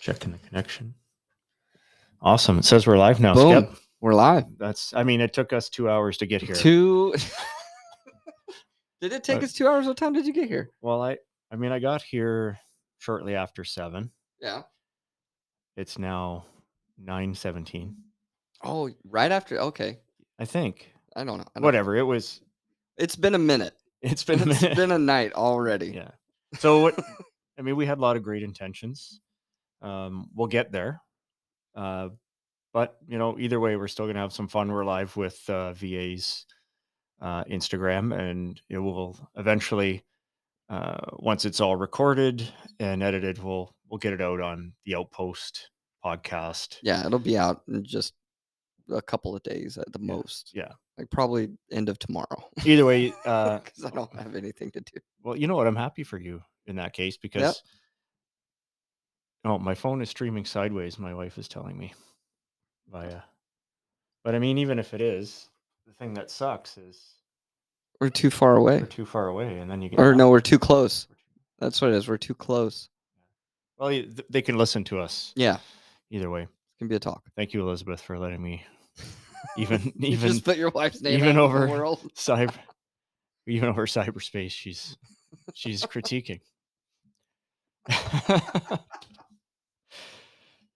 Checking the connection. Awesome. It says we're live now. Boom. Skip. We're live. That's. I mean, it took us two hours to get here. Two. did it take But- us two hours? What time did you get here? Well, I. I mean, I got here shortly after seven. Yeah. It's now nine seventeen. Oh, right after. Okay. I think. I don't know. I don't- Whatever. It was. It's been a minute. It's been a It's minute. been a night already. yeah. So what? I mean, we had a lot of great intentions. Um, we'll get there. Uh, but you know, either way, we're still gonna have some fun. We're live with uh, VA's uh, Instagram, and it will eventually, uh, once it's all recorded and edited, we'll we'll get it out on the Outpost podcast. Yeah, it'll be out in just a couple of days at the Yeah, most. Yeah. Like probably end of tomorrow. Either way, uh, Because I don't have anything to do. well, you know what? I'm happy for you in that case because. Oh, my phone is streaming sideways. My wife is telling me via. But I mean, even if it is, the thing that sucks is We're too far away. we're too far away, and then you get. Or no, we're too close. That's what it is. We're too close. Well, they can listen to us Yeah. either way. It can be a talk. Thank you, Elizabeth, for letting me even even just put your wife's name even in over- the world. cyber even over cyberspace. She's she's critiquing.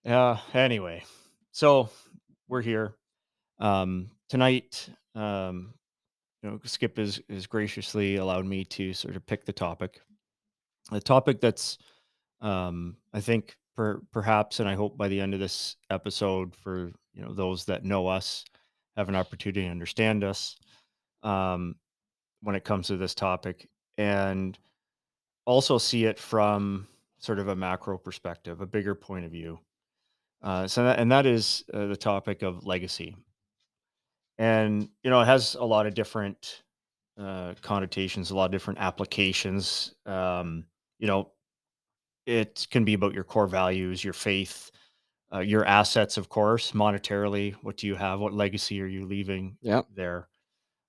Yeah. Anyway, so we're here um, tonight. Um, you know, Skip is graciously allowed me to sort of pick the topic. The topic that's, um, I think, per, perhaps, and I hope by the end of this episode, for you know those that know us, have an opportunity to understand us um, when it comes to this topic, and also see it from sort of a macro perspective, a bigger point of view. Uh, so that, and that is uh, the topic of legacy. And you know, it has a lot of different uh, connotations, a lot of different applications. Um, you know, it can be about your core values, your faith, uh, your assets, of course, monetarily. What do you have? What legacy are you leaving Yep. there?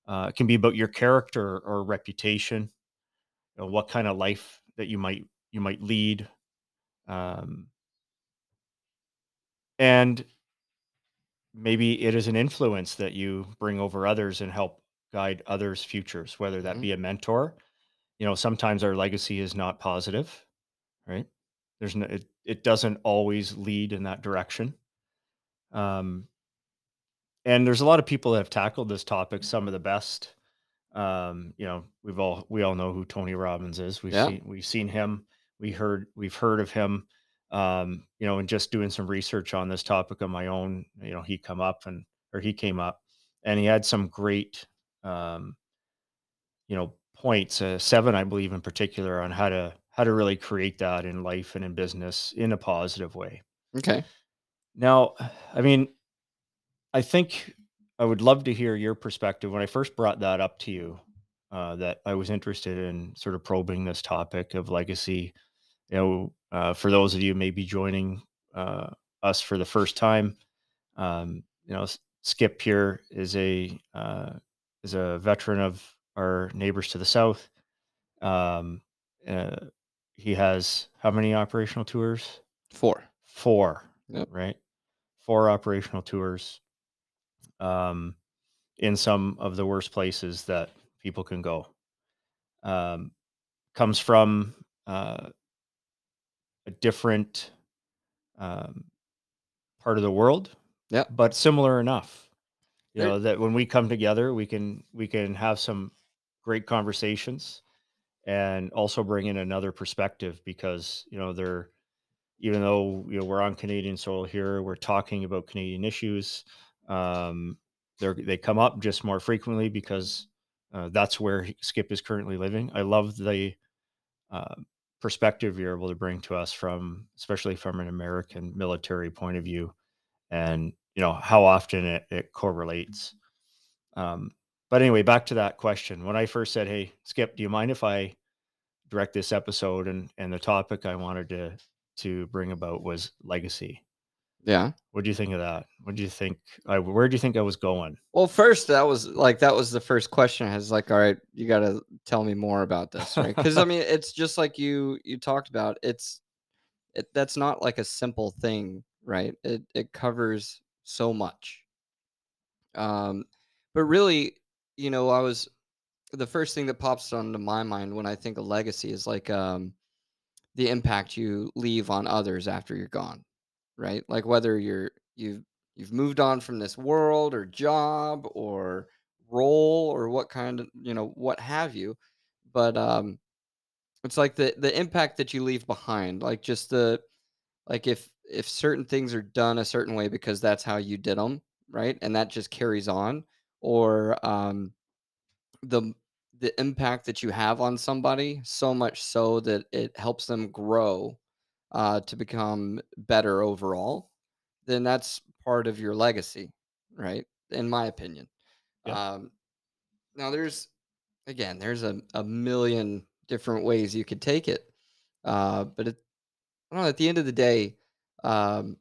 Uh, it can be about your character or reputation. You know, what kind of life that you might you might lead. Um, and maybe it is an influence that you bring over others and help guide others' futures, whether that Mhm. be a mentor. You know, sometimes our legacy is not positive, right? There's no, it, it doesn't always lead in that direction. Um, and there's a lot of people that have tackled this topic, some of the best. Um, you know, we've all we all know who Tony Robbins is. We've Yeah. seen we've seen him. We heard we've heard of him. Um, you know, and just doing some research on this topic on my own, you know, he come up and or he came up and he had some great um, you know, points, uh, seven, I believe in particular, on how to how to really create that in life and in business in a positive way. Okay. Now, I mean, I think I would love to hear your perspective. When I first brought that up to you, uh, that I was interested in sort of probing this topic of legacy. You know, uh, for those of you maybe joining uh, us for the first time, um, you know, Skip here is a uh, is a veteran of our neighbors to the south. Um, uh, he has how many operational tours? Four. four Yep. right four operational tours um in some of the worst places that people can go um comes from uh a different um part of the world Yep. but similar enough you know that when we come together we can we can have some great conversations and also bring in another perspective because you know they're even though you know we're on Canadian soil here, we're talking about Canadian issues. Um, they they come up just more frequently because uh, that's where Skip is currently living. I love the uh, perspective you're able to bring to us from, especially from an American military point of view, and you know how often it, it correlates. Um, but anyway, back to that question. When I first said, "Hey, Skip, do you mind if I direct this episode?" and and the topic I wanted to to bring about was legacy. Yeah. What do you think of that? What do you think? I, where do you think I was going? Well, first that was like that was the first question. I was like, all right, you got to tell me more about this, right? Because I mean, it's just like you you talked about. It's it, that's not like a simple thing, right? It it covers so much. Um, but really, you know, I was the first thing that pops onto my mind when I think of legacy is like um, the impact you leave on others after you're gone, right? Like whether you're you've you've moved on from this world or job or role or what kind of you know what have you, but um, it's like the the impact that you leave behind, like just the like if if certain things are done a certain way because that's how you did them, right? And that just carries on, or um, the the impact that you have on somebody so much so that it helps them grow uh, to become better overall, then that's part of your legacy, right? In my opinion. Yeah. Um, now there's again, there's a, a million different ways you could take it. Uh, but it, I don't know, at the end of the day, um,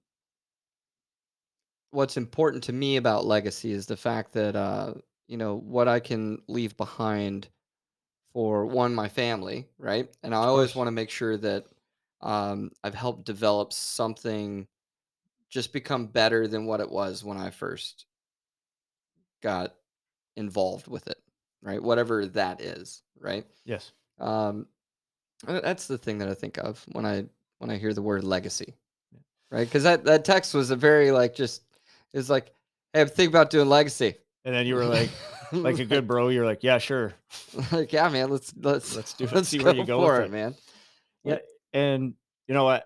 what's important to me about legacy is the fact that uh, you know what I can leave behind for one my family, right? And I always want to make sure that um, I've helped develop something just become better than what it was when I first got involved with it, right? Whatever that is, right? Yes. Um, that's the thing that I think of when I when I hear the word legacy, right? Because that that text was a very like just it's like, hey, I'm thinking about doing legacy. And then you were like, like a good bro, you're like, yeah, sure. like, yeah, man, let's let's Let's do it. let's See where you go for with it, it. man. Yeah. And you know what?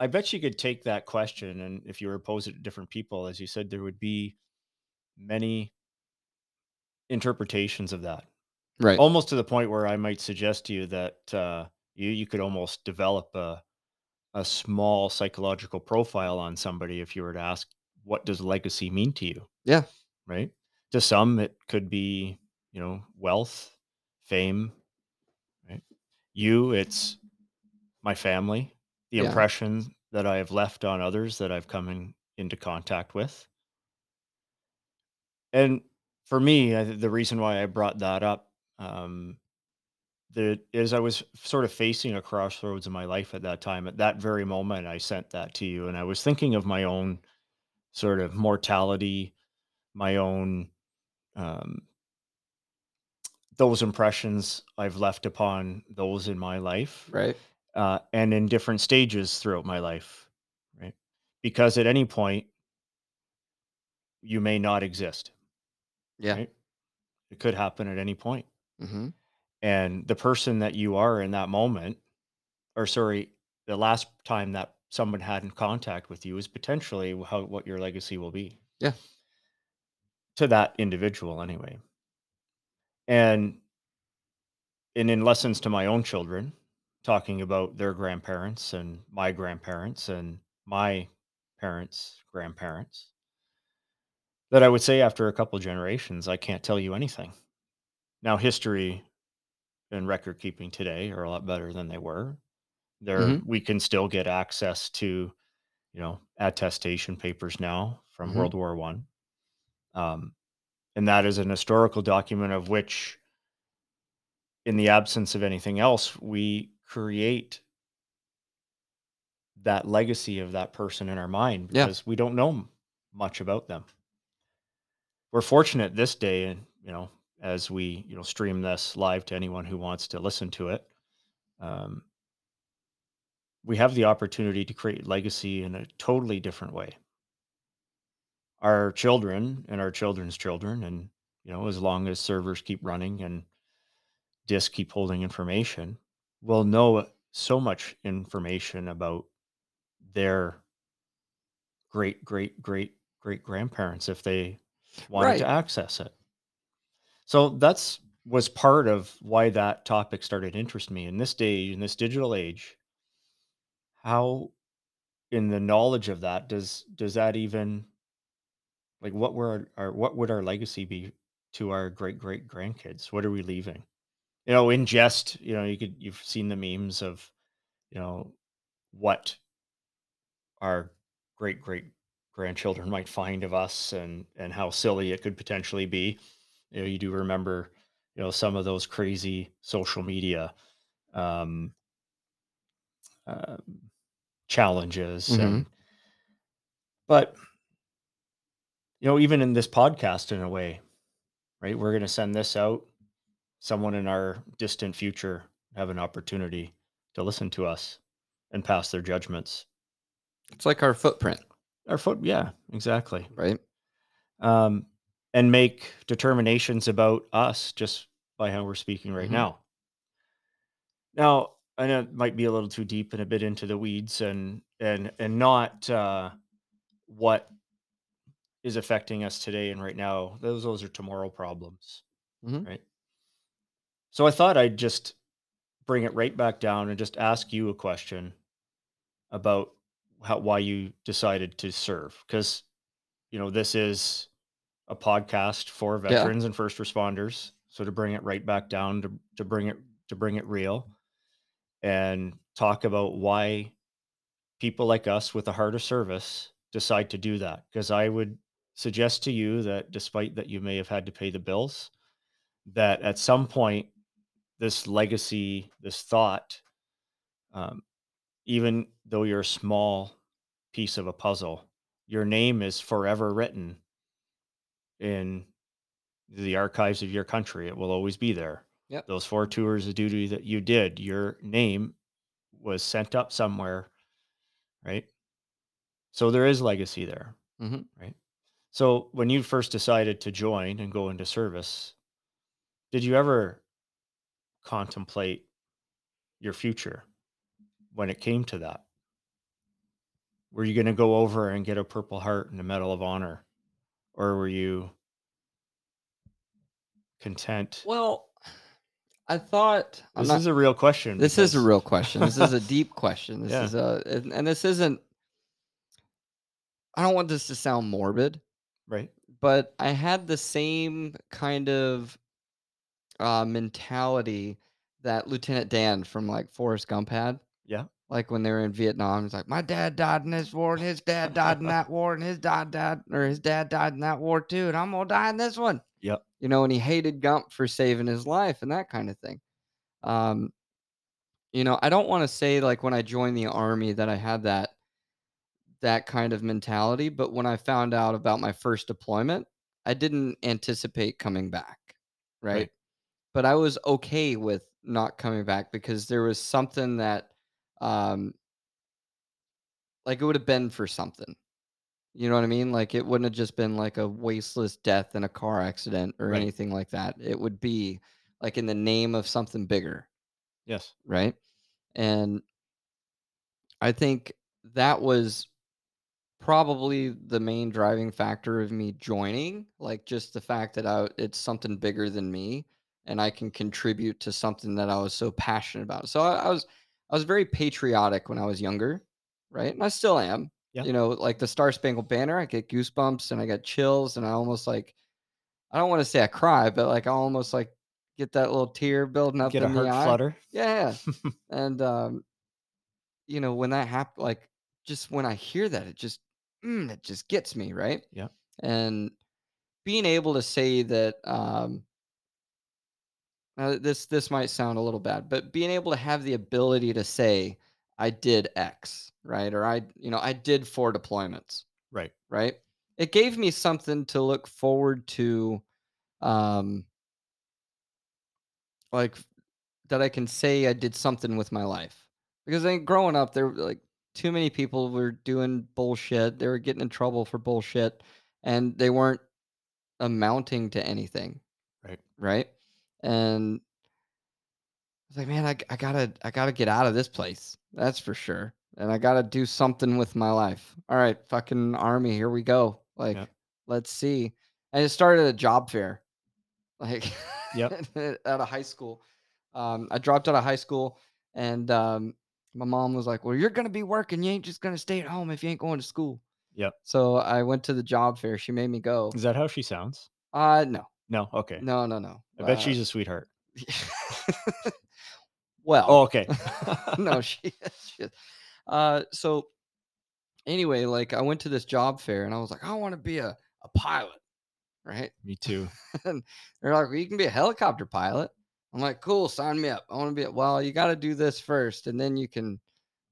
I bet you could take that question and if you were to pose it to different people, as you said, there would be many interpretations of that. Right. Almost to the point where I might suggest to you that uh, you you could almost develop a a small psychological profile on somebody if you were to ask, what does legacy mean to you? Yeah. Right? To some, it could be, you know, wealth, fame, right? You, it's my family, the Yeah. impression that I have left on others that I've come in, into contact with. And for me, I, th- the reason why I brought that up um, the, is I was sort of facing a crossroads in my life at that time. At that very moment, I sent that to you, and I was thinking of my own sort of mortality, my own um, those impressions I've left upon those in my life, Right. Uh, and in different stages throughout my life, right? Because at any point, you may not exist, Yeah. right? It could happen at any point. Mm-hmm. And the person that you are in that moment, or sorry, the last time that someone had in contact with you is potentially how what your legacy will be Yeah. to that individual anyway. And and in lessons to my own children, talking about their grandparents and my grandparents and my parents' grandparents, that I would say after a couple generations, I can't tell you anything. Now, history and record keeping today are a lot better than they were. There, Mm-hmm. we can still get access to, you know, attestation papers now from Mhm. World War One, um, and that is an historical document of which, in the absence of anything else, we create that legacy of that person in our mind Yeah. because we don't know much about them. We're fortunate this day, and you know, as we you know stream this live to anyone who wants to listen to it, um, we have the opportunity to create legacy in a totally different way. Our children and our children's children, and you know, as long as servers keep running and disks keep holding information, will know so much information about their great great great great grandparents if they wanted Right. to access it. So that's was part of why that topic started to interest me in this day in this digital age. How in the knowledge of that does does that even like what were our, our what would our legacy be to our great great grandkids? What are we leaving? You know, in jest, you know, you could you've seen the memes of, you know, what our great great grandchildren might find of us and and how silly it could potentially be. You know, you do remember, you know, some of those crazy social media um, uh, challenges Mhm. and but you know even in this podcast in a way right we're going to send this out someone in our distant future have an opportunity to listen to us and pass their judgments It's like our footprint, our foot yeah exactly right? um and make determinations about us just by how we're speaking right Mhm. now now i know it might be a little too deep and a bit into the weeds and and and not uh what is affecting us today and right now those those are tomorrow problems Mhm. right so i thought i'd just bring it right back down and just ask you a question about how why you decided to serve because you know this is a podcast for Yeah. veterans and first responders so to bring it right back down to, to bring it to bring it real and talk about why people like us with a heart of service decide to do that because i would suggest to you that despite that you may have had to pay the bills that at some point this legacy this thought um, even though you're a small piece of a puzzle your name is forever written in the archives of your country it will always be there Yep. those four tours of duty that you did your name was sent up somewhere right so there is legacy there Mhm. right so when you first decided to join and go into service did you ever contemplate your future when it came to that were you going to go over and get a purple heart and a medal of honor or were you content Well, I thought this not, is a real question this is a real question. This is a deep question. This Yeah. is a and, and this isn't I don't want this to sound morbid, right but I had the same kind of uh, mentality that Lieutenant Dan from like Forrest Gump had. yeah Like when they were in Vietnam, he's like, "My dad died in this war, and his dad died in that war, and his dad died, or his dad died in that war too, and I'm gonna die in this one." Yep. You know, and he hated Gump for saving his life and that kind of thing. Um, you know, I don't want to say like when I joined the army that I had that that kind of mentality, but when I found out about my first deployment, I didn't anticipate coming back, right? Right. But I was okay with not coming back because there was something that um like it would have been for something. You know what I mean? Like it wouldn't have just been like a wasteless death in a car accident or Right. anything like that. It would be like in the name of something bigger yes right? And I think that was probably the main driving factor of me joining, like just the fact that I it's something bigger than me and I can contribute to something that I was so passionate about. So I, I was I was very patriotic when I was younger, right? And I still am. Yeah. You know, like the Star Spangled Banner, I get goosebumps and I get chills and I almost like I don't want to say I cry, but like I almost like get that little tear building up get a in the eye. flutter Yeah. And um, you know, when that happens, like just when I hear that, it just mm, it just gets me, right? Yeah. And being able to say that um uh, this this might sound a little bad, but being able to have the ability to say I did X, right? Or I, you know, I did four deployments, right right? It gave me something to look forward to um like that I can say I did something with my life. Because I think growing up, there like too many people were doing bullshit. They were getting in trouble for bullshit, and they weren't amounting to anything, right right? And I was like, man, I, I gotta I gotta get out of this place. That's for sure. And I gotta do something with my life. All right, fucking army, here we go. Like, Yep. let's see. And it started at a job fair, like Yep. out of high school. Um, I dropped out of high school, and um, my mom was like, "Well, you're gonna be working. You ain't just gonna stay at home if you ain't going to school." Yep. So I went to the job fair. She made me go. is that how she sounds Uh, no, no okay no, no, no. i bet Uh, she's a sweetheart well, oh okay no, she is. She is. Uh, so anyway, like I went to this job fair and I was like, I want to be a, a pilot, right? me too and they're like, well, you can be a helicopter pilot. I'm like, cool, sign me up. I want to be. a-" Well, you got to do this first, and then you can,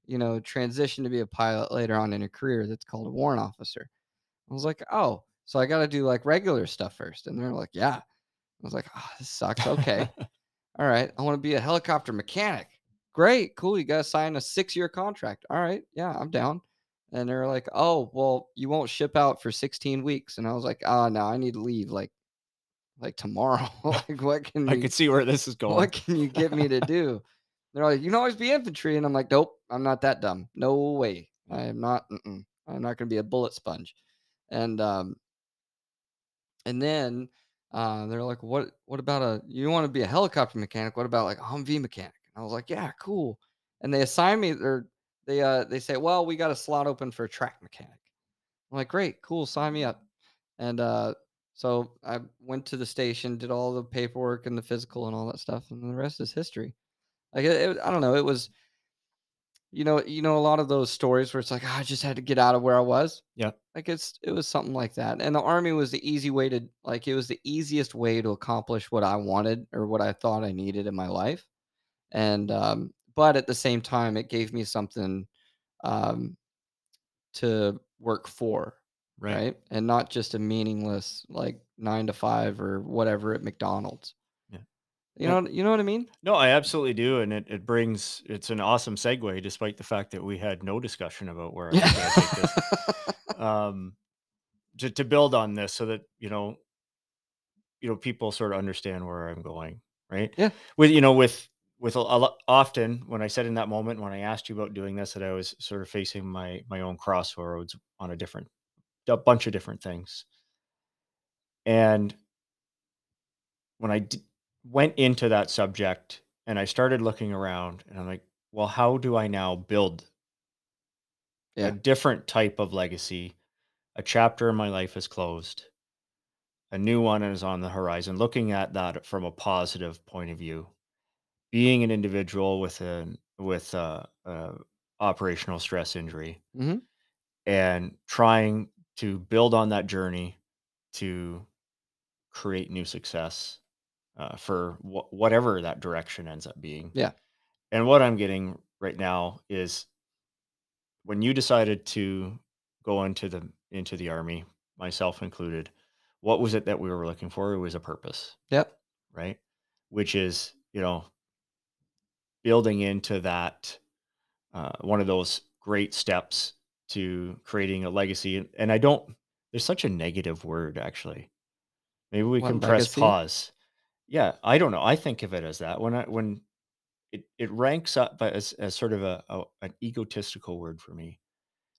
you know, transition to be a pilot later on in a career that's called a warrant officer. I was like, oh, so I got to do like regular stuff first. And they're like, yeah. I was like, oh, this sucks. Okay. All right. I want to be a helicopter mechanic. Great. Cool. You got to sign a six year contract. All right. Yeah, I'm down. And they're like, oh, well, you won't ship out for 16 weeks. And I was like, oh, no, I need to leave like, like tomorrow. like, what can I you, could see where this is going. what can you get me to do? They're like, you can always be infantry. And I'm like, nope, I'm not that dumb. No way. I am not, mm-mm. I'm not going to be a bullet sponge. And, um, and then uh, they're like, what, what about a, you want to be a helicopter mechanic? What about like a Humvee mechanic? And I was like, yeah, cool. And they assign me, or they, uh, they say, well, we got a slot open for a track mechanic. I'm like, great, cool, sign me up. And, uh, so I went to the station, did all the paperwork and the physical and all that stuff, and the rest is history. Like it, it- I don't know, it was, you know, you know, a lot of those stories where it's like, "Ah, I just had to get out of where I was. Yeah. Like it's, it was something like that. And the army was the easy way to, like, it was the easiest way to accomplish what I wanted or what I thought I needed in my life. And, um, but at the same time, it gave me something, um, to work for, right. right? And not just a meaningless like nine to five or whatever at McDonald's. You know, you know what I mean? No, I absolutely do, and it, it brings it's an awesome segue, despite the fact that we had no discussion about where I was going to take this. Um, to to build on this, so that you know, you know, people sort of understand where I'm going, right? Yeah. With you know, with with a, a lot often when I said in that moment when I asked you about doing this, that I was sort of facing my my own crossroads on a different a bunch of different things, and when I d- went into that subject and I started looking around and I'm like, well, how do I now build Yeah. a different type of legacy? A chapter in my life is closed. A new one is on the horizon. Looking at that from a positive point of view, being an individual with an with a, a operational stress injury, Mhm. and trying to build on that journey to create new success uh, for wh- whatever that direction ends up being. Yeah. And what I'm getting right now is when you decided to go into the into the army, myself included, what was it that we were looking for? It was a purpose, Yep. right? Which is, you know, building into that uh, one of those great steps to creating a legacy. And- I don't, there's such a negative word actually. Maybe we What, can press legacy? pause. Yeah, I don't know. I think of it as that when I when it, it ranks up as as sort of a, a an egotistical word for me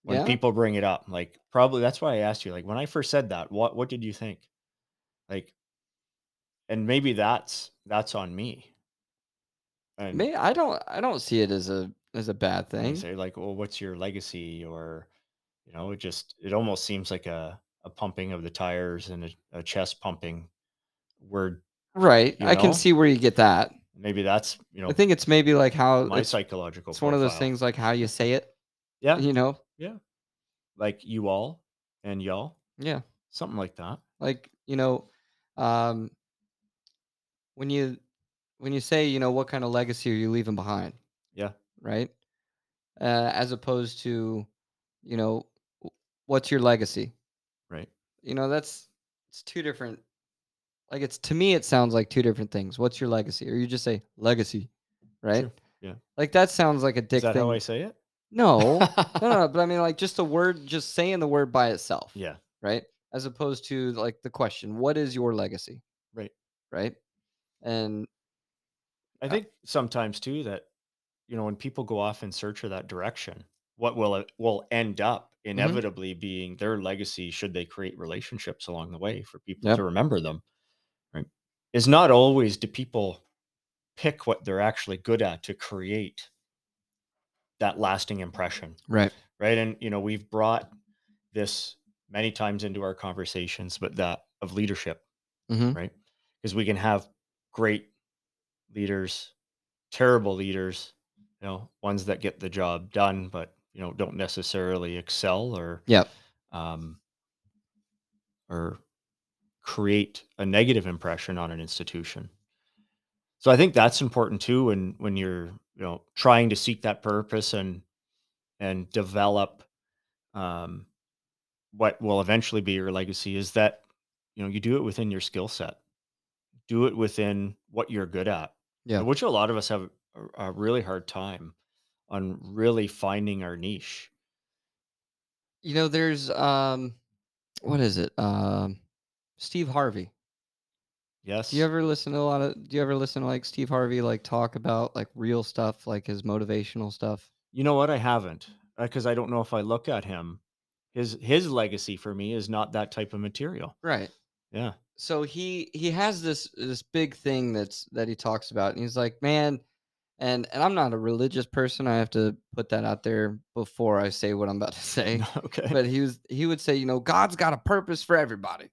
when Yeah. people bring it up. Like probably that's why I asked you. Like when I first said that, what what did you think? Like, and maybe that's that's on me. And Me, I don't, I don't see it as a as a bad thing. say like, well, what's your legacy? Or you know, it just it almost seems like a a pumping of the tires and a, a chest pumping word. Right. You I can see where you get that. Maybe that's you know I think it's maybe like how my it's, psychological. it's one of those profile. things like how you say it. Yeah, You know? yeah. Like you all and y'all, Yeah. something like that. Like you know, um, when you when you say you know what kind of legacy are you leaving behind, Yeah, right? Uh, as opposed to, you know, what's your legacy? right. You know, that's it's two different. Like it's to me, it sounds like two different things. What's your legacy? Or you just say legacy, right? Sure, yeah. Like that sounds like a dick Is that thing. how I say it? No, no, no. But I mean, like just the word, just saying the word by itself, Yeah, right? As opposed to like the question, what is your legacy, right. right? And I think sometimes too that you know when people go off in search of that direction, what will it will end up Mm-hmm. inevitably being their legacy should they create relationships along the way for people Yep. to remember them, right? Is not always do people pick what they're actually good at to create that lasting impression, right, right? And you know we've brought this many times into our conversations, but that of leadership hmm right? Because we can have great leaders, terrible leaders, you know, ones that get the job done, but you know, don't necessarily excel or yeah, um, or create a negative impression on an institution. So I think that's important too when when you're you know trying to seek that purpose and and develop um, what will eventually be your legacy is that you know you do it within your skill set do it within what you're good at Yeah. which a lot of us have a, a really hard time on really finding our niche You know, there's um what is it? Um Steve Harvey. Yes. Do you ever listen to a lot of do you ever listen to like Steve Harvey like talk about like real stuff, like his motivational stuff? you know what i haven't uh, because i don't know if i look at him his his legacy for me is not that type of material Right. yeah So he he has this this big thing that's that he talks about and he's like, "Man, and and I'm not a religious person. I have to put that out there before I say what I'm about to say. okay But he was he would say, you know, God's got a purpose for everybody.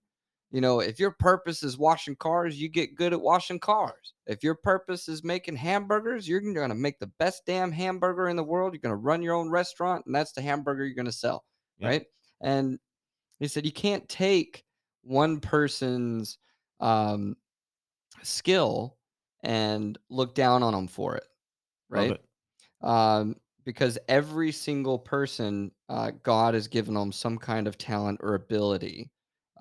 You know, if your purpose is washing cars, you get good at washing cars. If your purpose is making hamburgers, you're going to make the best damn hamburger in the world. You're going to run your own restaurant, and that's the hamburger you're going to sell. Yeah. Right. And he said, you can't take one person's um, skill and look down on them for it. Right um, because every single person, uh, God has given them some kind of talent or ability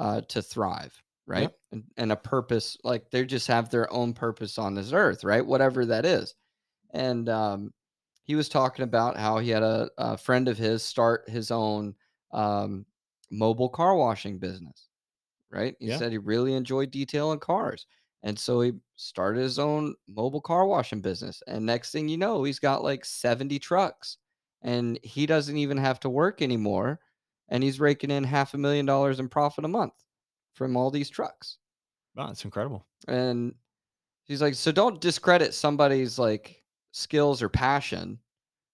uh, to thrive, right? Yep. And, and a purpose, like they just have their own purpose on this earth, right? Whatever that is. And um, he was talking about how he had a, a friend of his start his own um, mobile car washing business, right? He Yeah. said he really enjoyed detailing cars. And so he started his own mobile car washing business. And next thing you know, he's got like 70 trucks and he doesn't even have to work anymore. And he's raking in half a million dollars in profit a month from all these trucks. wow that's incredible And he's like, so don't discredit somebody's like skills or passion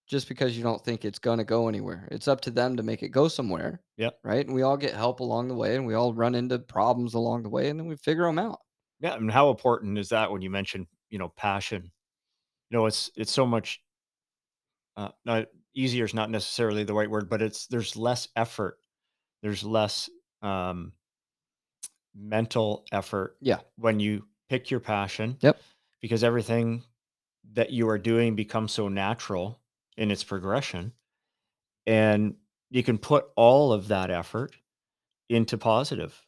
just because you don't think it's going to go anywhere. It's up to them to make it go somewhere. Yeah. Right. And we all get help along the way and we all run into problems along the way and then we figure them out. Yeah, and how important is that when you mention, you know, passion? You know, it's it's so much uh not easier is not necessarily the right word, but it's there's less effort. There's less um mental effort Yeah. when you pick your passion Yep. because everything that you are doing becomes so natural in its progression and you can put all of that effort into positive,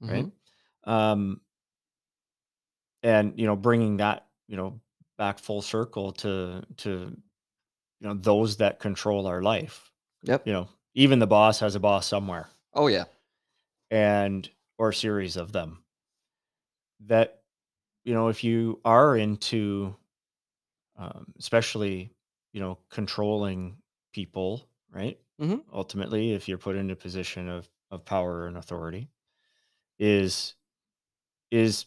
right? Mhm. um and you know bringing that you know back full circle to to you know those that control our life Yep. you know even the boss has a boss somewhere Oh yeah. and or a series of them that you know if you are into um, especially you know controlling people right Mhm. ultimately if you're put in a position of of power and authority is is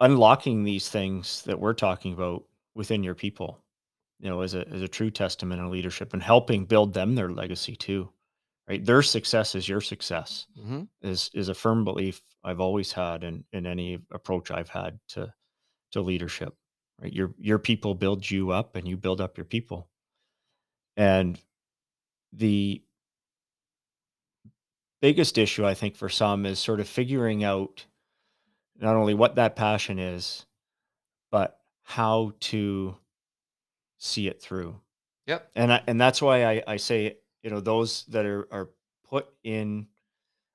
unlocking these things that we're talking about within your people you know as a as a true testament of leadership and helping build them their legacy too right? Their success is your success Mhm. is is a firm belief i've always had in in any approach i've had to to leadership right? Your your people build you up and you build up your people. And the biggest issue i think for some is sort of figuring out not only what that passion is but how to see it through. Yep. And I, and that's why I, I say, you know, those that are, are put in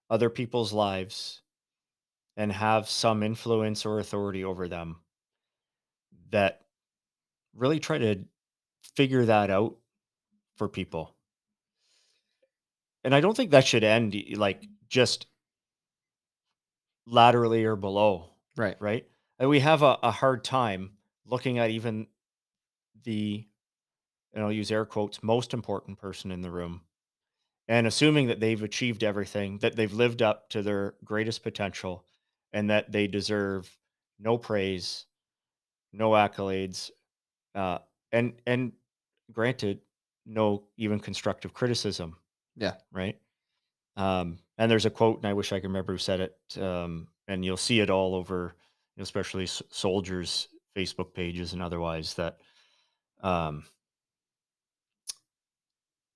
other people's lives and have some influence or authority over them that really try to figure that out for people. And I don't think that should end like just laterally or below, Right. right? And we have a, a hard time looking at even the and I'll use air quotes, most important person in the room, and assuming that they've achieved everything, that they've lived up to their greatest potential, and that they deserve no praise, no accolades, uh, and and granted, no even constructive criticism, Yeah. right? Um, and there's a quote, and I wish I could remember who said it, um, and you'll see it all over, especially soldiers' Facebook pages and otherwise that. Um,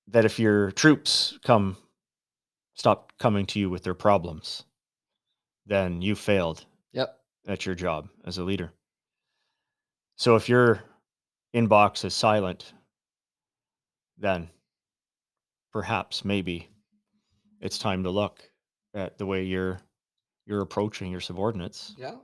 that if your troops come stop coming to you with their problems, then you failed Yep. at your job as a leader. So if your inbox is silent, then perhaps maybe it's time to look at the way you're you're approaching your subordinates. Yeah.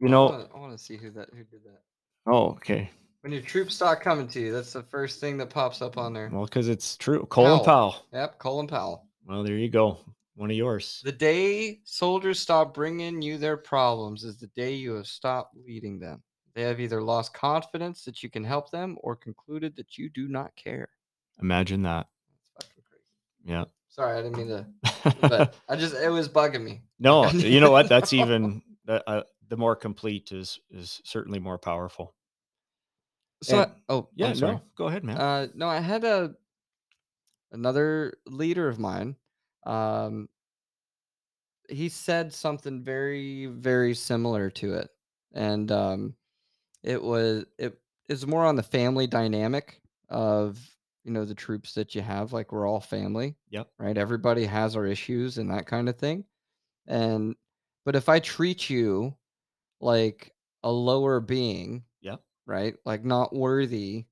You know, I want to see who that who did that. Oh, okay. When your troops start coming to you, that's the first thing that pops up on there. Well, because it's true. Colin Powell. Powell. Yep, Colin Powell. Well, there you go. One of yours. The day soldiers stop bringing you their problems is the day you have stopped leading them. They have either lost confidence that you can help them or concluded that you do not care. Imagine that. That's fucking crazy. Yeah. Sorry, I didn't mean to, but I just it was bugging me. no, you know what? That's even that, uh, the more complete is is certainly more powerful. So And- I- oh Yeah. No, go ahead, man. Uh, no, I had a another leader of mine. Um, he said something very, very similar to it, and um, it was it is more on the family dynamic of you know the troops that you have. Like we're all family, Yep. right? Everybody has our issues and that kind of thing. And but if I treat you like a lower being, Yeah. right? Like not worthy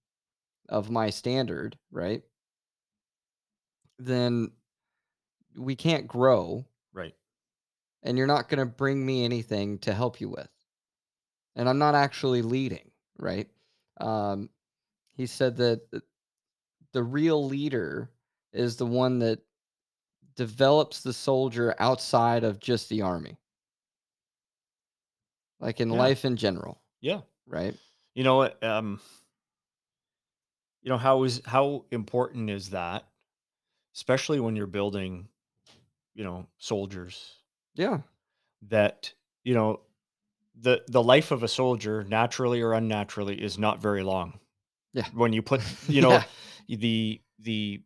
of my standard, right? Then we can't grow Right. and you're not going to bring me anything to help you with. And I'm not actually leading, right? Um, he said that the real leader is the one that develops the soldier outside of just the army, like in Yeah. life in general, Yeah. right? You know what? Um, you know how is how important is that, especially when you're building, you know, soldiers Yeah. that you know the the life of a soldier naturally or unnaturally is not very long Yeah. when you put you know Yeah. the the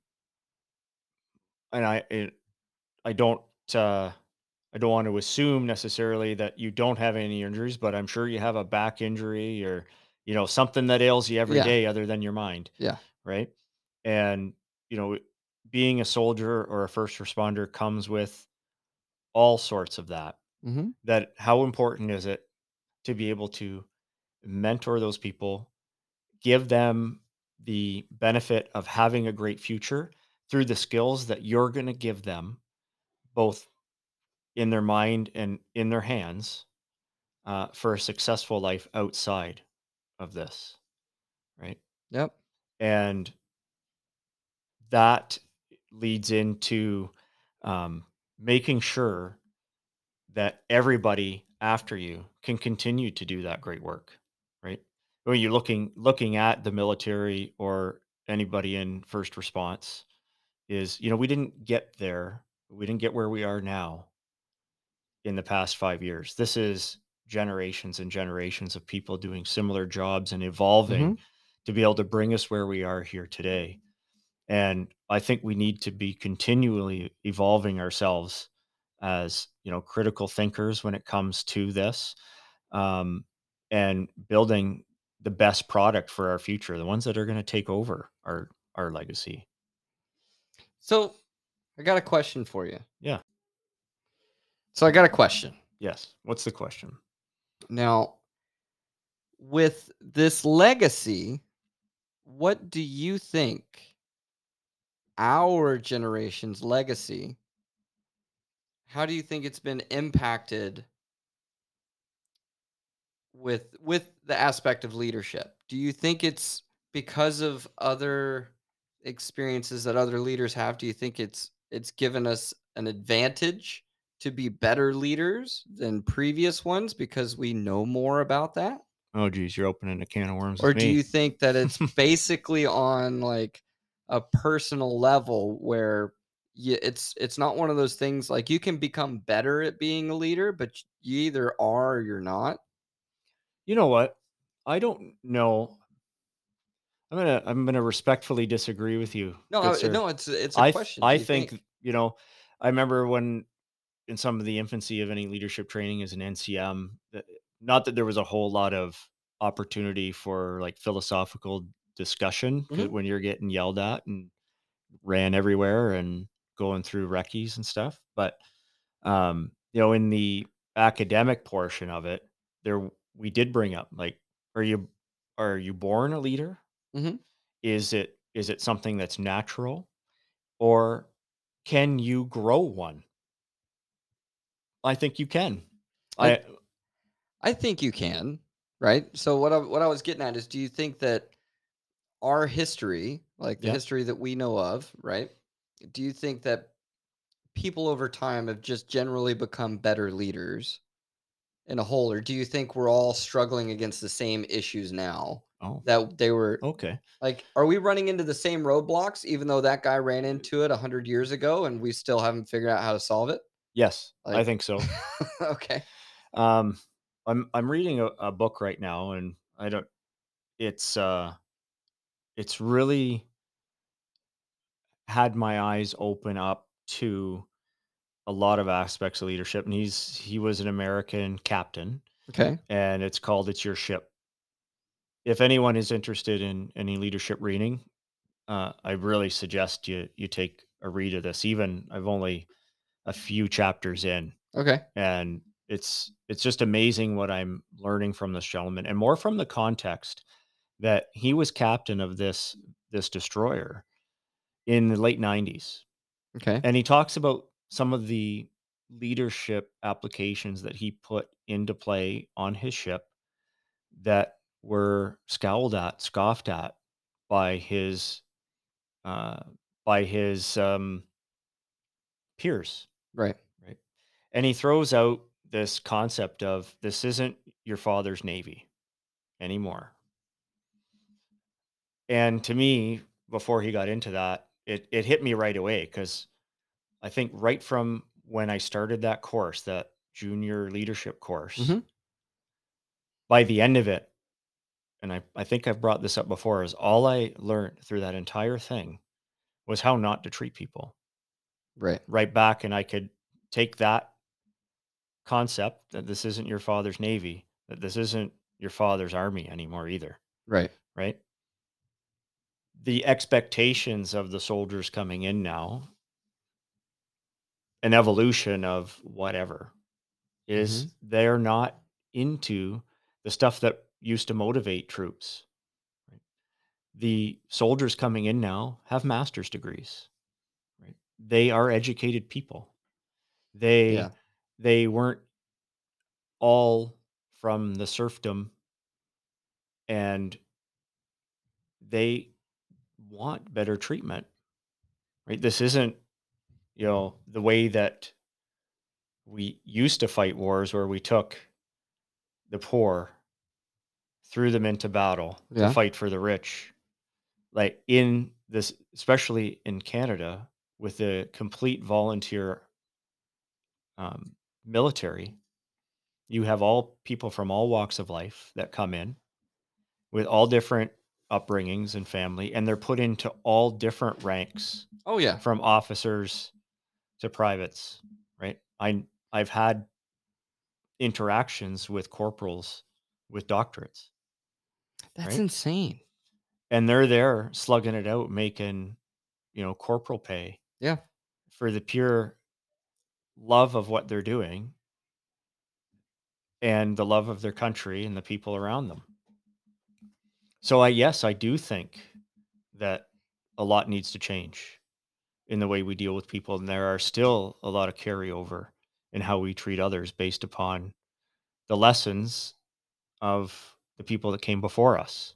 and i it, i don't uh i don't want to assume necessarily that you don't have any injuries but i'm sure you have a back injury or you know something that ails you every day Yeah. other than your mind Yeah. right and you know being a soldier or a first responder comes with all sorts of that Mm-hmm. that how important is it to be able to mentor those people, give them the benefit of having a great future through the skills that you're going to give them, both in their mind and in their hands, uh, for a successful life outside of this, right? Yep. And that leads into um, making sure that everybody after you can continue to do that great work right when you're looking looking at the military or anybody in first response is you know we didn't get there we didn't get where we are now in the past 5 years. This is generations and generations of people doing similar jobs and evolving to be able to bring us where we are here today. And i think we need to be continually evolving ourselves as you know critical thinkers when it comes to this um, and building the best product for our future. The ones that are going to take over our our legacy. So I got a question for you. Yeah. So I got a question. yes what's the question Now, with this legacy, what do you think our generation's legacy, how do you think it's been impacted with with the aspect of leadership? Do you think it's because of other experiences that other leaders have? Do you think it's it's given us an advantage to be better leaders than previous ones because we know more about that? oh geez you're opening a can of worms Or do you think that it's basically on like a personal level where you, it's it's not one of those things like you can become better at being a leader, but you either are or you're not. you know what i don't know i'm gonna i'm gonna respectfully disagree with you No, I- no, it's it's a I question. I you think, you know, I remember when in some of the infancy of any leadership training as an NCM, not that there was a whole lot of opportunity for like philosophical discussion Mhm. when you're getting yelled at and ran everywhere and going through recce's and stuff. But um, you know, in the academic portion of it, there we did bring up like, are you are you born a leader? Mhm. Is it is it something that's natural or can you grow one? I think you can. I I think you can, right? So what I what I was getting at is do you think that our history, like the yeah. history that we know of, right? Do you think that people over time have just generally become better leaders in a whole or do you think we're all struggling against the same issues now Oh, that they were okay. like are we running into the same roadblocks even though that guy ran into it a 100 years ago and we still haven't figured out how to solve it? Yes, I think so. okay. Um, I'm I'm reading a, a book right now, and I don't. It's uh, it's really had my eyes open up to a lot of aspects of leadership. And he's he was an American captain, Okay. and it's called "It's Your Ship." If anyone is interested in any leadership reading, uh, I really suggest you you take a read of this. Even I've only a few chapters in, Okay. and it's it's just amazing what I'm learning from this gentleman, and more from the context that he was captain of this this destroyer in the late 90s Okay. and he talks about some of the leadership applications that he put into play on his ship that were scowled at scoffed at by his uh, by his um, peers Right. right and he throws out this concept of this isn't your father's navy anymore And to me, before he got into that, it it hit me right away because I think right from when I started that course, that junior leadership course, Mhm. by the end of it, and I, I think I've brought this up before, is all I learned through that entire thing was how not to treat people. Right. Right back, and I could take that concept that this isn't your father's navy, that this isn't your father's army anymore either, Right. right? The expectations of the soldiers coming in now an evolution of whatever is Mhm. they're not into the stuff that used to motivate troops. The soldiers coming in now have master's degrees. They are educated people. They Yeah. they weren't all from the serfdom and they want better treatment. Right? This isn't, you know, the way that we used to fight wars where we took the poor, threw them into battle to fight for the rich. Like in this, especially in Canada, with a complete volunteer um, military, you have all people from all walks of life that come in with all different upbringings and family, and they're put into all different ranks Oh yeah. from officers to privates, right? I I've had interactions with corporals with doctorates, That's right? insane. And they're there slugging it out, making, you know, corporal pay Yeah. for the pure love of what they're doing and the love of their country and the people around them. So I yes, I do think that a lot needs to change in the way we deal with people and there are still a lot of carryover in how we treat others based upon the lessons of the people that came before us.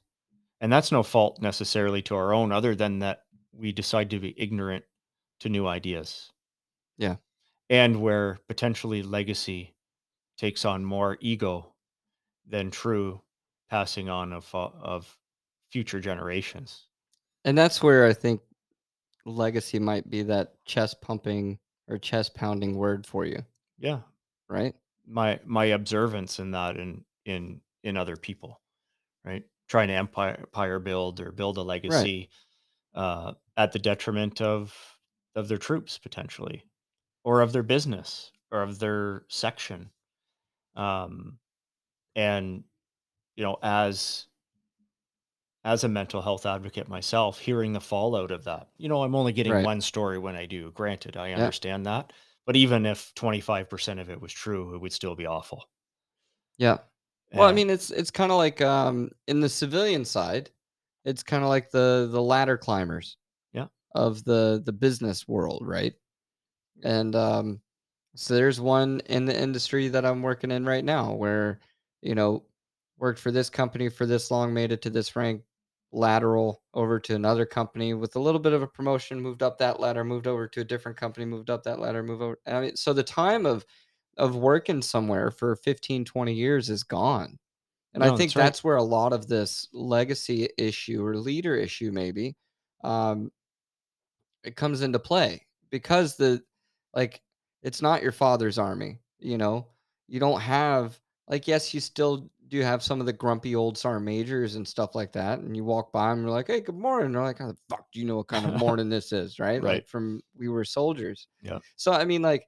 And that's no fault necessarily to our own, other than that we decide to be ignorant to new ideas Yeah. and where potentially legacy takes on more ego than true passing on of, uh, of future generations. And that's where I think legacy might be that chest pumping or chest pounding word for you, Yeah. right? My, my observance in that in, in, in other people, right? Trying to empire, empire build or build a Right. legacy uh, at the detriment of, of their troops potentially or of their business or of their section um, and you know as as a mental health advocate myself hearing the fallout of that you know i'm only getting Right. one story when i do granted i Yeah. understand that but even if 25% of it was true it would still be awful Yeah. Well, I mean, it's it's kind of like um, in the civilian side, It's kind of like the the ladder climbers Yeah. Of the the business world, right? And um, so there's one in the industry that I'm working in right now where, you know, worked for this company for this long, made it to this rank, lateral over to another company with a little bit of a promotion, moved up that ladder, moved over to a different company, moved up that ladder, move over. I mean, so the time of of working somewhere for 15, 20 years is gone. And I think that's right. that's where a lot of this legacy issue or leader issue maybe um, it comes into play because the like it's not your father's army you know? You don't have like yes you still do have some of the grumpy old sergeant majors and stuff like that and you walk by and you're like hey good morning and they're like how the fuck do you know what kind of morning this is? Right? Right. like from we were soldiers. Yeah. so i mean like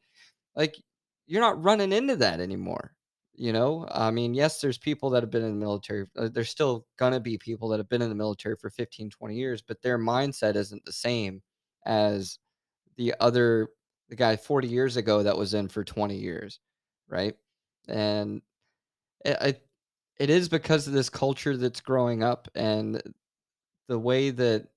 like you're not running into that anymore you know? I mean yes there's people that have been in the military uh, there's still gonna be people that have been in the military for 15 20 years but their mindset isn't the same as the other the guy 40 years ago that was in for 20 years right and it, it it is because of this culture that's growing up and the way that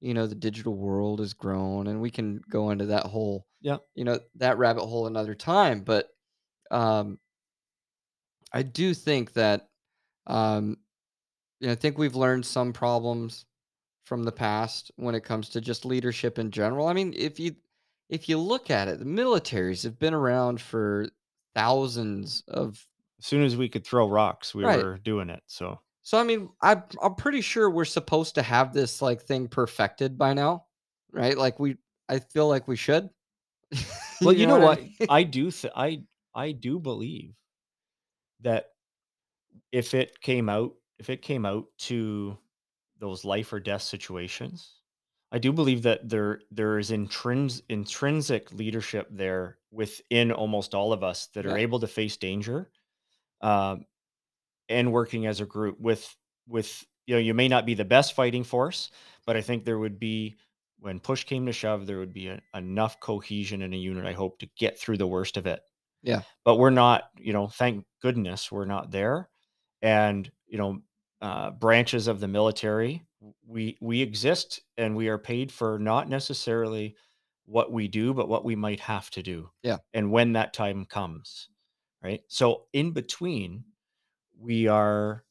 you know the digital world has grown and we can go into that whole Yeah. you know that rabbit hole another time but um i do think that um you know, i think we've learned some problems from the past when it comes to just leadership in general i mean if you if you look at it the militaries have been around for thousands of As soon as we could throw rocks, we Right. were doing it. So so i mean I, i'm pretty sure we're supposed to have this like thing perfected by now right like we i feel like we should well, you know what? I mean? I do th- I I do believe that if it came out if it came out to those life or death situations, I do believe that there there is intrins- intrinsic leadership there within almost all of us that are able to face danger um, and working as a group with with you know you may not be the best fighting force, but I think there would be when push came to shove, there would be a, enough cohesion in a unit. I hope to get through the worst of it. Yeah. But we're not you know thank goodness we're not there. And you know uh, branches of the military we we exist and we are paid for not necessarily what we do but what we might have to do Yeah. and when that time comes right so in between we are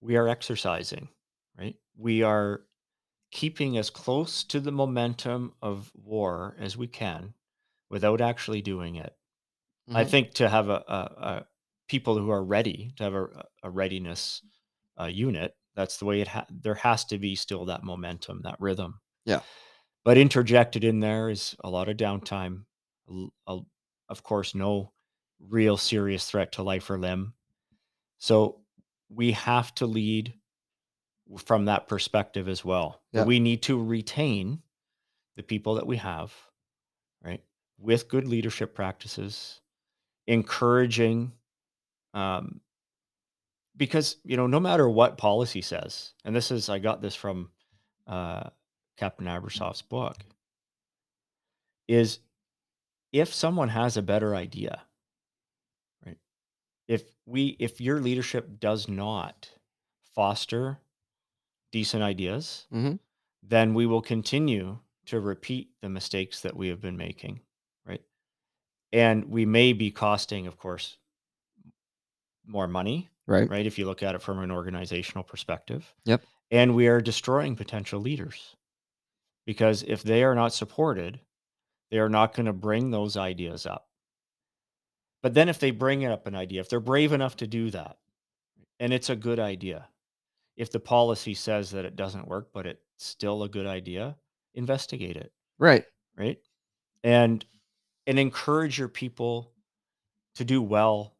we are exercising right we are keeping as close to the momentum of war as we can without actually doing it I Mhm. think to have a, a, a people who are ready to have a, a readiness uh, unit, that's the way it. Ha- there has to be still that momentum, that rhythm. Yeah. But interjected in there is a lot of downtime. a- of course, no real serious threat to life or limb. So we have to lead from that perspective as well. Yeah. we need to retain the people that we have, right, with good leadership practices, encouraging um, because you know no matter what policy says and this is i got this from uh, captain Abrashoff's book is if someone has a better idea right if we if your leadership does not foster decent ideas Mhm. then we will continue to repeat the mistakes that we have been making right and we may be costing of course more money right right? If you look at it from an organizational perspective. Yep. And we are destroying potential leaders because if they are not supported, they are not going to bring those ideas up. But then if they bring up an idea, if they're brave enough to do that, and it's a good idea, if the policy says that it doesn't work, but it's still a good idea, investigate it, right right? And and encourage your people to do well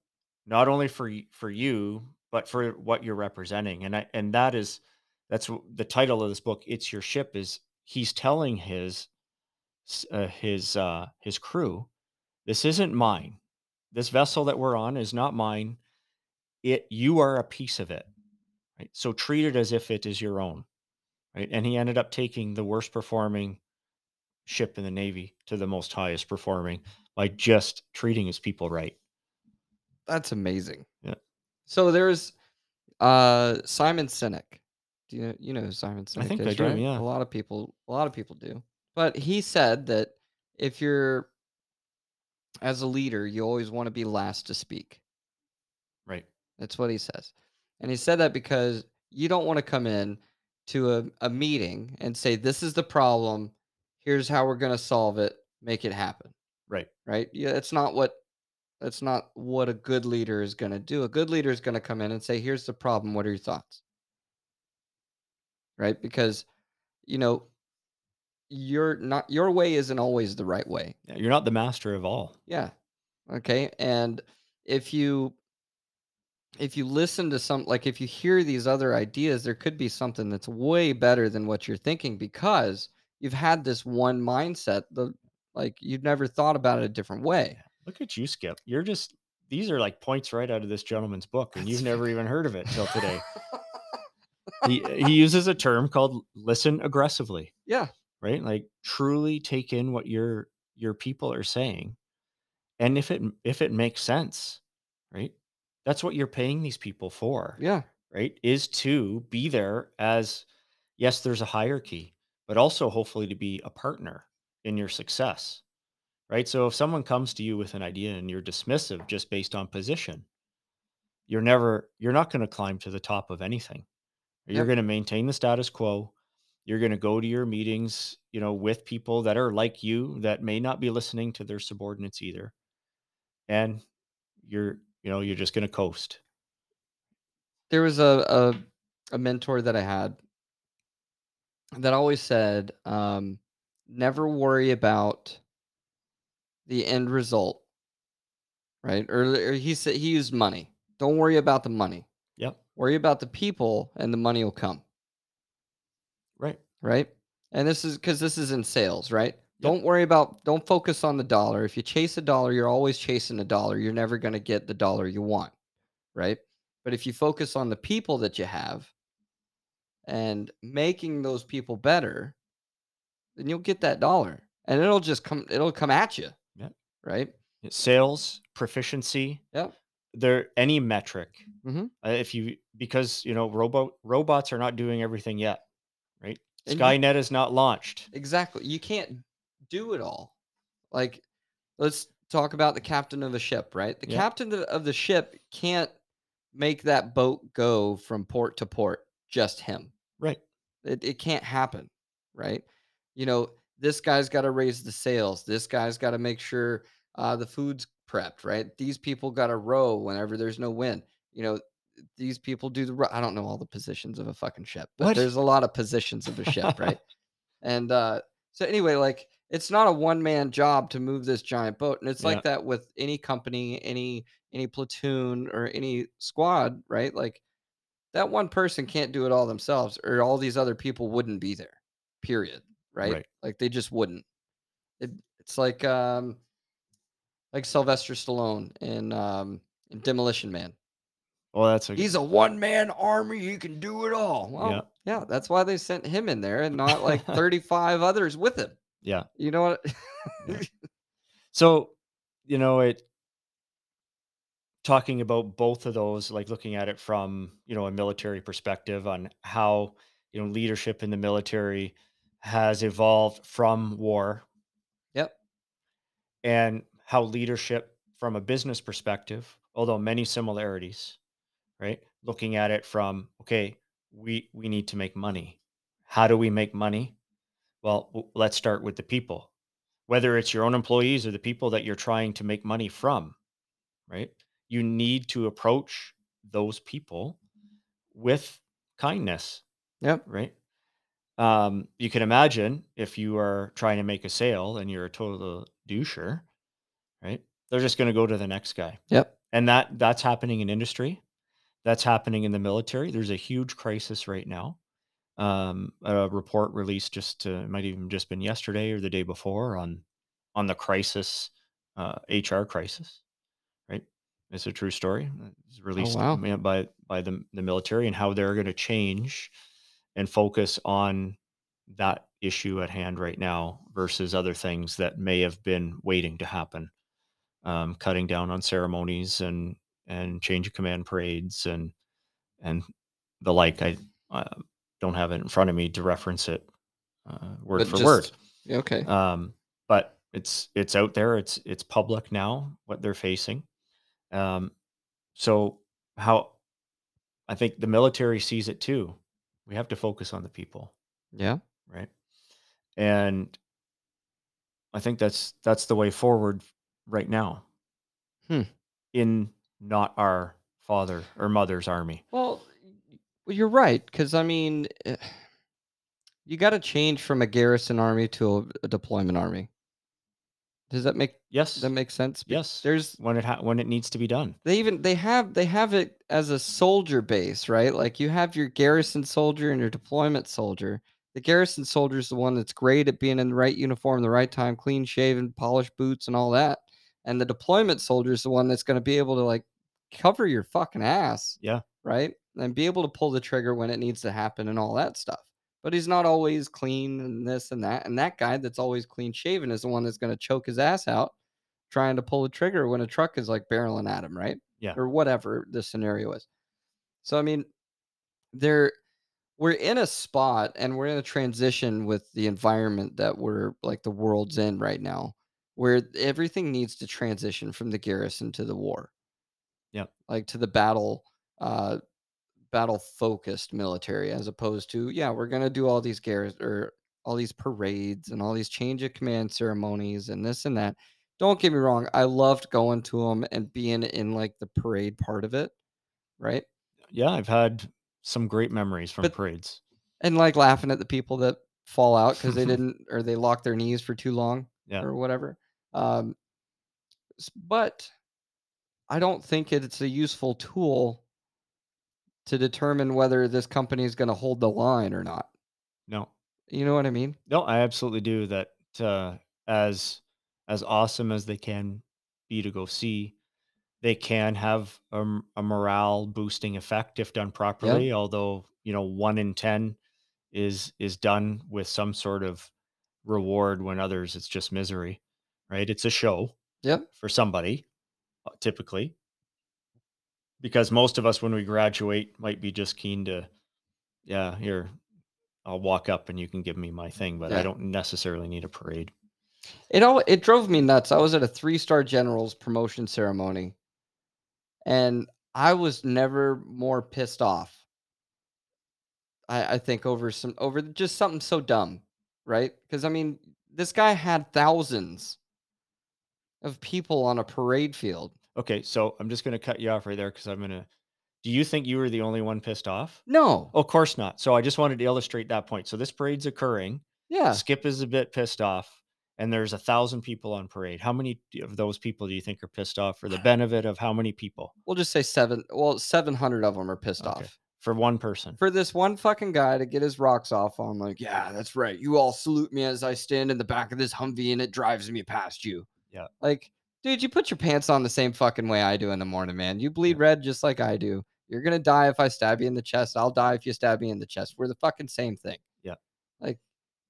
not only for for you but for what you're representing and I, and that is that's the title of this book it's your ship is he's telling his uh, his uh his crew this isn't mine. This vessel that we're on is not mine. It you are a piece of it right? So treat it as if it is your own right? And he ended up taking the worst performing ship in the navy to the most highest performing by just treating his people right that's amazing Yeah. so there's uh simon sinek Do you know, you know Simon I Sinek think I do, right? yeah. A lot of people, a lot of people do. But he said that if you're as a leader, you always want to be last to speak. Right. That's what he says. And he said that because you don't want to come in to a, a meeting and say, This is the problem. Here's how we're going to solve it. Make it happen. Right. Right. Yeah. It's not what that's not what a good leader is going to do. A good leader is going to come in and say, Here's the problem. What are your thoughts? Right. Because, you know, you're not your way isn't always the right way. You're not the master of all. Yeah. Okay. And if you if you listen to some like if you hear these other ideas, there could be something that's way better than what you're thinking because you've had this one mindset, the like you've never thought about it a different way. Look at you, Skip. You're just these are like points right out of this gentleman's book, and you've never even heard of it till today. he uh, he uses a term called listen aggressively, yeah. right? Like truly take in what your your people are saying. And if it if it makes sense, right? That's what you're paying these people for, Yeah. right? Is to be there as yes, there's a hierarchy, but also hopefully to be a partner in your success. Right? So if someone comes to you with an idea and you're dismissive just based on position, you're never you're not going to climb to the top of anything. You're Yep. going to maintain the status quo. You're going to go to your meetings, you know, with people that are like you that may not be listening to their subordinates either. And you're, you know, you're just going to coast. There was a, a a mentor that I had that always said, um, never worry about the end result, right? Or, he said he used money. Don't worry about the money. Yep. Worry about the people, and the money will come. Right. right? And this is because this is in sales, right? Don't worry about, don't focus on the dollar. If you chase a dollar, you're always chasing a dollar. You're never going to get the dollar you want, right? But if you focus on the people that you have and making those people better, then you'll get that dollar and it'll just come, it'll come at you, Yep. Right? Sales, proficiency, Yeah. there any metric. Mhm. Uh, if you because you know robot robots are not doing everything yet, right? And you- Skynet is not launched. Exactly. You can't do it all. Like, let's talk about the captain of a ship, right? The Yeah. captain of- of the ship can't make that boat go from port to port, just him. Right. It, it can't happen, right? You know, this guy's got to raise the sails. This guy's got to make sure uh, the food's prepped, right? These people got to row whenever there's no wind. You know, these people do the. I don't know all the positions of a fucking ship, but What? there's a lot of positions of a ship, right? And uh, so anyway, like it's not a one man job to move this giant boat, and it's Yeah. like that with any company, any any platoon or any squad, right? Like that one person can't do it all themselves, or all these other people wouldn't be there. Period. Right? Right. Like they just wouldn't. It, it's like um, like Sylvester Stallone in um, in Demolition Man. Well, that's a He's a one man army. He can do it all. Well, Yeah. yeah, that's why they sent him in there and not like 35 others with him. yeah. You know what? Yeah. So, you know, it talking about both of those, like looking at it from, you know, a military perspective on how, you know, leadership in the military has evolved from war yep. and how leadership from a business perspective, although many similarities, right? Looking at it from, okay, we we need to make money. How do we make money? Well, let's start with the people. Whether it's your own employees or the people that you're trying to make money from, right? You need to approach those people with kindness, Yep. right? Um, you can imagine if you are trying to make a sale and you're a total doucher, right? They're just going to go to the next guy. Yep. And that that's happening in industry. That's happening in the military. There's a huge crisis right now. Um, a report released just uh, might even just been yesterday or the day before on on the crisis, uh, HR crisis. Right, it's a true story. It's released wow. by by the the military and how they're going to change and focus on that issue at hand right now versus other things that may have been waiting to happen um, cutting down on ceremonies and and change of command parades and and the like. I uh, don't have it in front of me to reference it uh, word But for word. Okay. Um, but it's it's out there. It's it's public now what they're facing. Um, so how I think the military sees it too. We have to focus on the people, yeah. right? And I think that's that's the way forward right now. Hmm. In not our father or mother's army. Well, you're right because I mean, eh, you got to change from a garrison army to a, a deployment army. Does that make Yes. that make sense? Yes. There's when it ha- when it needs to be done. they even they have they have it as a soldier base, right? Like you have your garrison soldier and your deployment soldier. The garrison soldier is the one that's great at being in the right uniform, the right time, clean shaven, polished boots, and all that. And the deployment soldier is the one that's going to be able to like cover your fucking ass, Yeah. right? And be able to pull the trigger when it needs to happen and all that stuff. But he's not always clean and this and that. And that guy that's always clean shaven is the one that's going to choke his ass out trying to pull the trigger when a truck is like barreling at him, right? Yeah. Or whatever the scenario is. So I mean, there we're in a spot and we're in a transition with the environment that we're like the world's in right now, where everything needs to transition from the garrison to the war. Yeah. Like to the battle uh battle focused military as opposed to yeah, we're going to do all these garrison or all these parades and all these change of command ceremonies and this and that. Don't get me wrong, I loved going to them and being in like the parade part of it, right? Yeah, I've had some great memories from But- parades. And like laughing at the people that fall out because they didn't or they locked their knees for too long Yeah. or whatever. Um, but I don't think it's a useful tool to determine whether this company is going to hold the line or not. No. You know what I mean? No, I absolutely do that. Uh, as as awesome as they can be to go see, they can have a morale boosting effect if done properly. Although you know, one in ten is is done with some sort of reward. When others, it's just misery. Right? It's a show Yep. for somebody, uh, typically, because most of us, when we graduate, might be just keen to, yeah, here, I'll walk up and you can give me my thing, but Yeah. I don't necessarily need a parade. It all it drove me nuts. I was at a three star general's promotion ceremony, and I was never more pissed off. I, I think over some over just something so dumb, right? Because I mean, this guy had thousands of people on a parade field. Okay, so I'm just going to cut you off right there because I'm going to. Do you think you were the only one pissed off? No, of course not. So I just wanted to illustrate that point. So this parade's occurring. yeah, Skip is a bit pissed off, and there's a thousand people on parade. How many of those people do you think are pissed off for the benefit of how many people? we'll just say seven. Well, seven hundred of them are pissed Okay. off. For one person. for this one fucking guy to get his rocks off on like, yeah, that's right. You all salute me as I stand in the back of this Humvee and it drives me past you. Yeah. Like, dude, you put your pants on the same fucking way I do in the morning, man. You bleed red just like I do. You're gonna die if I stab you in the chest. I'll die if you stab me in the chest. We're the fucking same thing. Yeah. Like,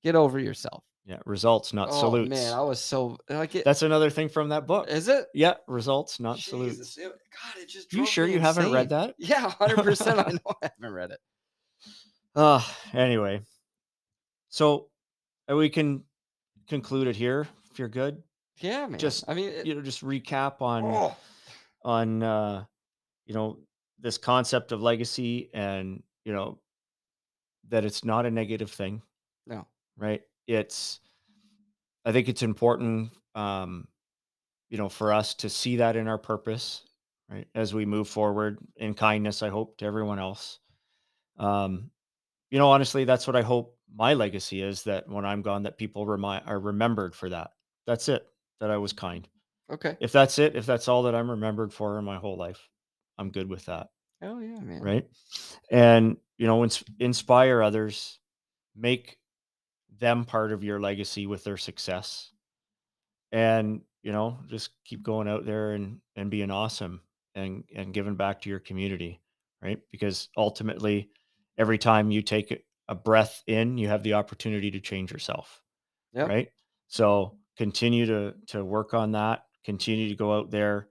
get over yourself. Yeah, results, not oh salutes. man, I was so like it. That's another thing from that book. Is it? Yeah, results, not Jesus, salutes. it- God, it just. You sure you haven't read that? Yeah, hundred percent. I know I haven't read it. Uh, anyway, so we can conclude it here if you're good. Yeah, man. Just, I mean, it, You know, just recap on oh, on uh, you know this concept of legacy and you know that it's not a negative thing. no. right it's i think it's important um you know for us to see that in our purpose right as we move forward in kindness i hope to everyone else um you know honestly that's what i hope my legacy is that when i'm gone that people remind are remembered for that that's it that i was kind Okay. if that's it if that's all that i'm remembered for in my whole life i'm good with that Oh yeah, man. right and you know ins- inspire others make them part of your legacy with their success and you know just keep going out there and and being awesome and and giving back to your community right because ultimately every time you take a- breath in you have the opportunity to change yourself Yep. right so continue to to work on that continue to go out there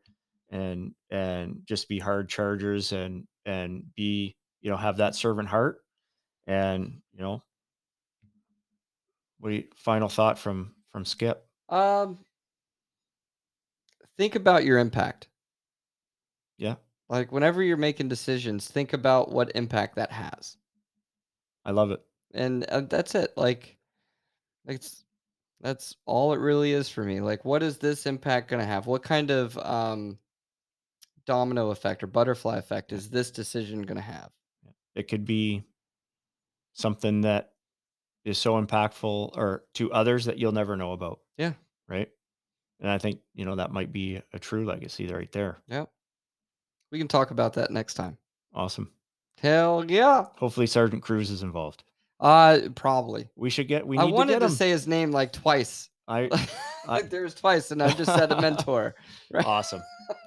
and and just be hard chargers and and be you know have that servant heart And you know, what do you, final thought from from Skip? Um, think about your impact. Yeah, Like whenever you're making decisions, think about what impact that has. I love it. And uh, that's it. Like it's that's all it really is for me. Like what is this impact going to have? What kind of um domino effect or butterfly effect is this decision going to have? It could be something that is so impactful or to others that you'll never know about, Yeah. right? And I think, you know, that might be a true legacy right there. Yep. We can talk about that next time. Awesome. Hell yeah. Hopefully Sergeant Cruz is involved. Uh probably. We should get we I need to wanted get to, say his name like twice. I like there was twice and I just said a mentor. Right. awesome.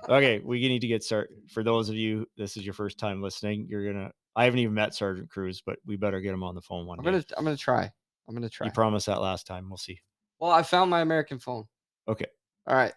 Okay, we need to get start for those of you this is your first time listening, you're to I haven't even met Sergeant Cruz, but we better get him on the phone one I'm day. gonna I'm gonna try. I'm gonna try. You promised that last time. We'll see. Well, I found my American phone. Okay. All right.